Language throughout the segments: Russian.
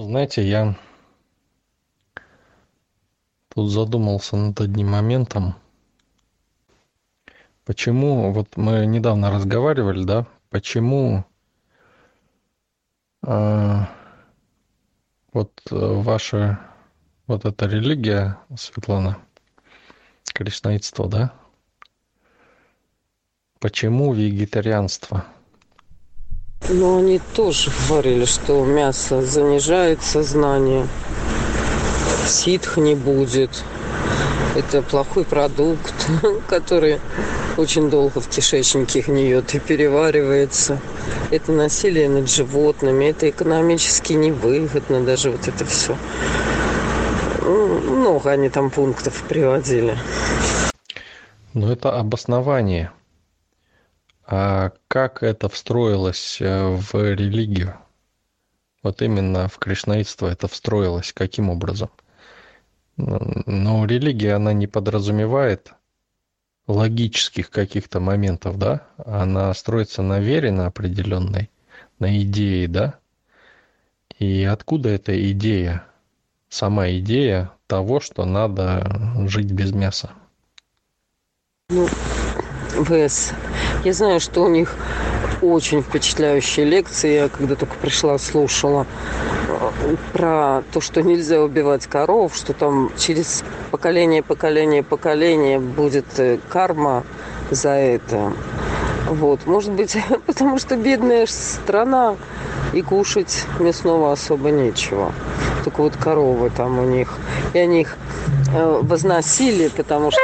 Знаете, я тут задумался над одним моментом. Почему, вот мы недавно разговаривали, да, почему э, вот ваша вот эта религия, Светлана, кришнаитство, да, почему вегетарианство – но они тоже говорили, что мясо занижает сознание, ситх не будет. Это плохой продукт, который очень долго в кишечнике гниет и переваривается. Это насилие над животными, это экономически невыгодно, даже вот это все. Ну, много они там пунктов приводили. Но это обоснование – а как это встроилось э, в религию? Вот именно в кришнаитство это встроилось каким образом? Но религия, она не подразумевает логических каких-то моментов, да? Она строится на вере на определенной, на идее, да? И откуда эта идея? Сама идея того, что надо жить без мяса. Ну, ВС я знаю, что у них очень впечатляющие лекции. Я когда только пришла, слушала э, про то, что нельзя убивать коров, что там через поколение, поколение, поколение будет э, карма за это. Вот, может быть, потому что бедная страна, и кушать мясного особо нечего. Только вот коровы там у них. И они их э, возносили, потому что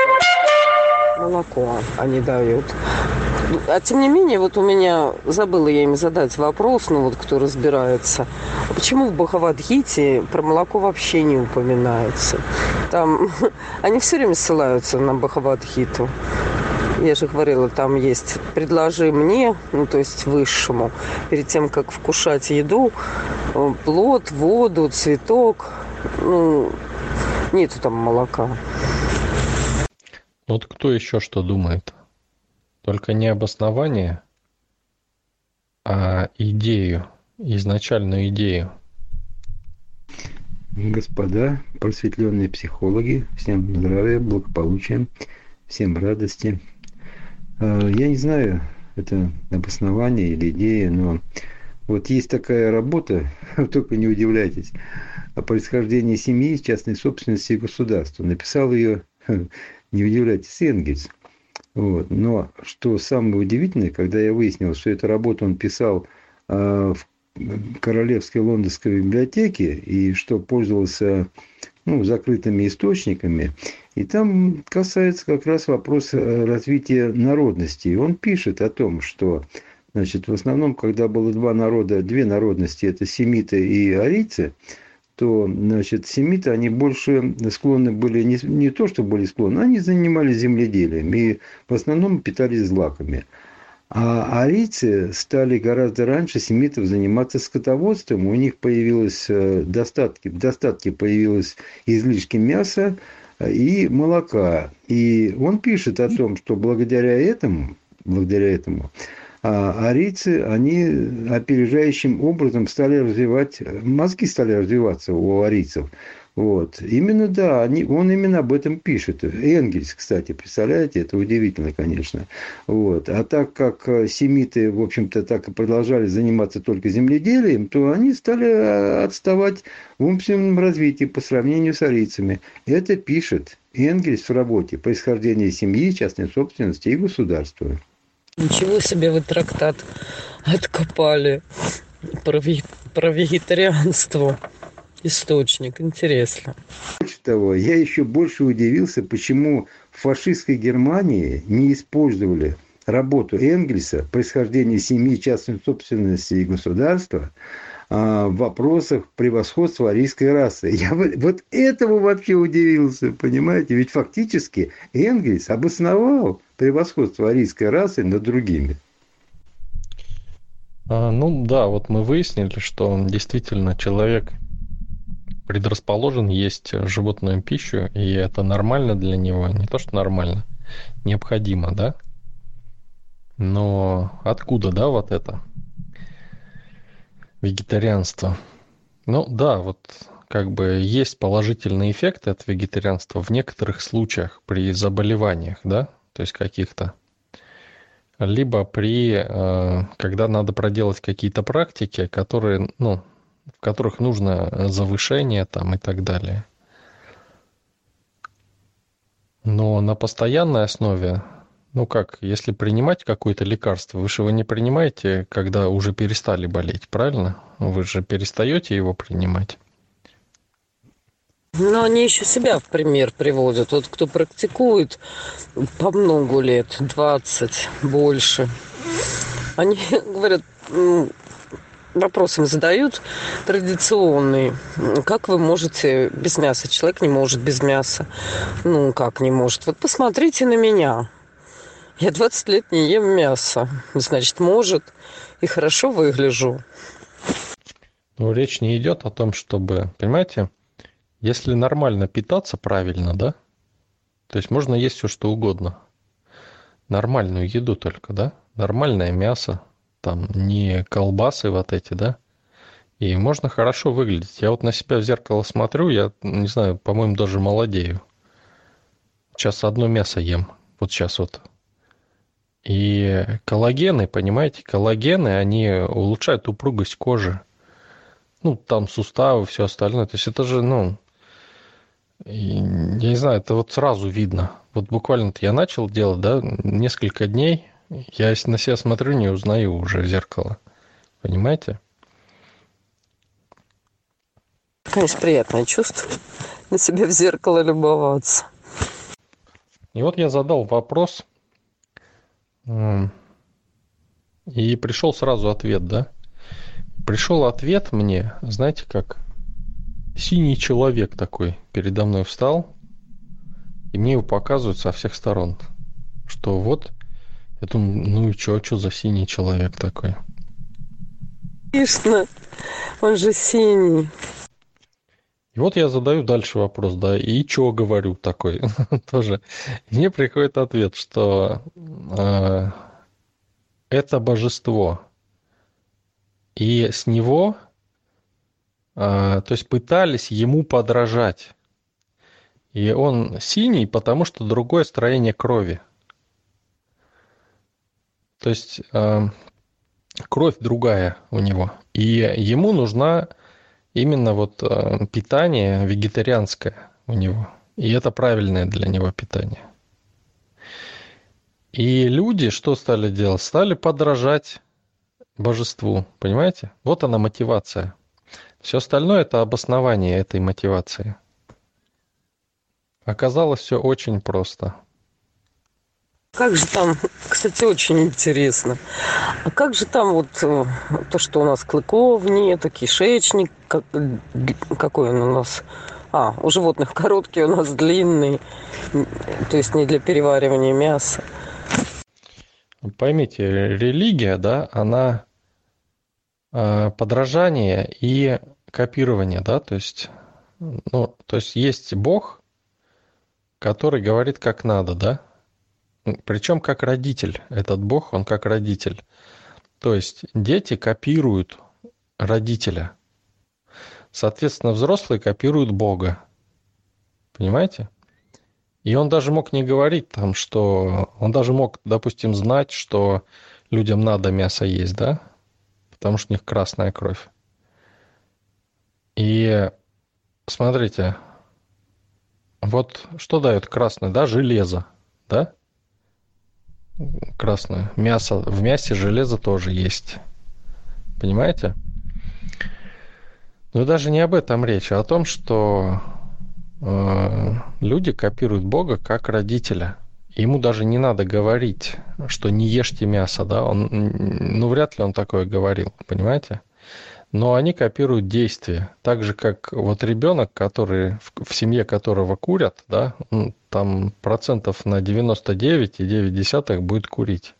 молоко они дают. А тем не менее, вот у меня, забыла я им задать вопрос, ну вот кто разбирается, почему в Бхагавадгите про молоко вообще не упоминается? Там, они все время ссылаются на Бхагавадгиту. Я же говорила, там есть «предложи мне», ну, то есть высшему, перед тем, как вкушать еду, плод, воду, цветок, ну, нету там молока. Вот кто еще что думает? Только не обоснование, а идею, изначальную идею. Господа, просветленные психологи, всем здравия, благополучия, всем радости. А, я не знаю, это обоснование или идея, но вот есть такая работа, только не удивляйтесь, о происхождении семьи, частной собственности и государства. Написал ее, не удивляйтесь, Энгельс – вот. Но что самое удивительное, когда я выяснил, что эту работу он писал э, в Королевской лондонской библиотеке и что пользовался ну, закрытыми источниками, и там касается как раз вопроса э, развития народности. И он пишет о том, что значит, в основном, когда было два народа, две народности, это семиты и арийцы, то значит, семиты, они больше склонны были, не, не то, что были склонны, они занимались земледелием и в основном питались злаками. А арийцы стали гораздо раньше семитов заниматься скотоводством, у них появилось э, достатки, достатки появилось излишки мяса и молока. И он пишет о том, что благодаря этому, благодаря этому а арийцы, они опережающим образом стали развивать, мозги стали развиваться у арийцев. Вот. Именно, да, они, он именно об этом пишет. Энгельс, кстати, представляете, это удивительно, конечно. Вот. А так как семиты, в общем-то, так и продолжали заниматься только земледелием, то они стали а, отставать в умственном развитии по сравнению с арийцами. Это пишет Энгельс в работе «Происхождение семьи, частной собственности и государства». Ничего себе вы трактат откопали про, про вегетарианство. Источник, интересно. Больше того, я еще больше удивился, почему в фашистской Германии не использовали работу Энгельса «Происхождение семьи, частной собственности и государства» а, в вопросах превосходства арийской расы. Я вот этому вообще удивился, понимаете? Ведь фактически Энгельс обосновал превосходство арийской расы над другими. А, ну да, вот мы выяснили, что действительно человек предрасположен есть животную пищу, и это нормально для него. Не то, что нормально, необходимо, да? Но откуда, да, вот это вегетарианство? Ну да, вот как бы есть положительные эффекты от вегетарианства в некоторых случаях при заболеваниях, да, то есть каких-то. Либо при, э, когда надо проделать какие-то практики, которые, ну, в которых нужно завышение там и так далее. Но на постоянной основе, ну как, если принимать какое-то лекарство, вы же его не принимаете, когда уже перестали болеть, правильно? Вы же перестаете его принимать. Но они еще себя в пример приводят. Вот кто практикует по много лет, 20, больше, они говорят, вопрос им задают традиционный. Как вы можете без мяса? Человек не может без мяса. Ну, как не может? Вот посмотрите на меня. Я 20 лет не ем мясо. Значит, может. И хорошо выгляжу. Ну, речь не идет о том, чтобы, понимаете, если нормально питаться правильно, да, то есть можно есть все что угодно. Нормальную еду только, да, нормальное мясо, там не колбасы вот эти, да, и можно хорошо выглядеть. Я вот на себя в зеркало смотрю, я, не знаю, по-моему, даже молодею. Сейчас одно мясо ем, вот сейчас вот. И коллагены, понимаете, коллагены, они улучшают упругость кожи. Ну, там суставы, все остальное. То есть это же, ну, я не знаю, это вот сразу видно. Вот буквально я начал делать, да, несколько дней, я на себя смотрю, не узнаю уже зеркало. Понимаете? Конечно, приятное чувство на себя в зеркало любоваться. И вот я задал вопрос, и пришел сразу ответ, да? Пришел ответ мне, знаете как? Синий человек такой передо мной встал, и мне его показывают со всех сторон, что вот я думаю, ну и что, что за синий человек такой? Конечно, он же синий. И вот я задаю дальше вопрос, да, и что говорю такой тоже. мне приходит ответ, что э, это божество, и с него, то есть пытались ему подражать. И он синий, потому что другое строение крови. То есть э, кровь другая у него. И ему нужна именно вот э, питание вегетарианское у него. И это правильное для него питание. И люди что стали делать? Стали подражать божеству. Понимаете? Вот она мотивация. Все остальное это обоснование этой мотивации. Оказалось все очень просто. Как же там, кстати, очень интересно. А как же там вот э, то, что у нас клыков нет, кишечник, как, какой он у нас? А, у животных короткий, у нас длинный, то есть не для переваривания мяса. Поймите, религия, да, она э, подражание и копирование, да, то есть, ну, то есть есть Бог, который говорит как надо, да, причем как родитель. Этот Бог, он как родитель. То есть дети копируют родителя. Соответственно, взрослые копируют Бога. Понимаете? И он даже мог не говорить там, что... Он даже мог, допустим, знать, что людям надо мясо есть, да? Потому что у них красная кровь. И смотрите, вот что дает красное, да, железо, да? красную. Мясо. В мясе железо тоже есть. Понимаете? Но даже не об этом речь, а о том, что э, люди копируют Бога как родителя. Ему даже не надо говорить, что не ешьте мясо, да, он, ну, вряд ли он такое говорил, понимаете? Но они копируют действия. Так же, как вот ребенок, который, в, семье которого курят, да, там процентов на 99,9 будет курить.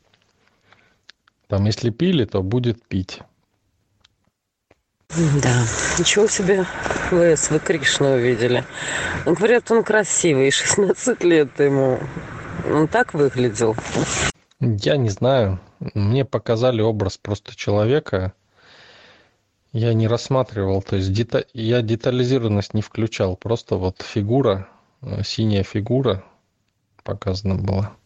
Там, если пили, то будет пить. Да, ничего себе вы Кришну увидели. Говорят, он красивый, 16 лет ему. Он так выглядел? Я не знаю. Мне показали образ просто человека, Я не рассматривал, то есть дета... я детализированность не включал, просто вот фигура, э, синяя фигура показана была.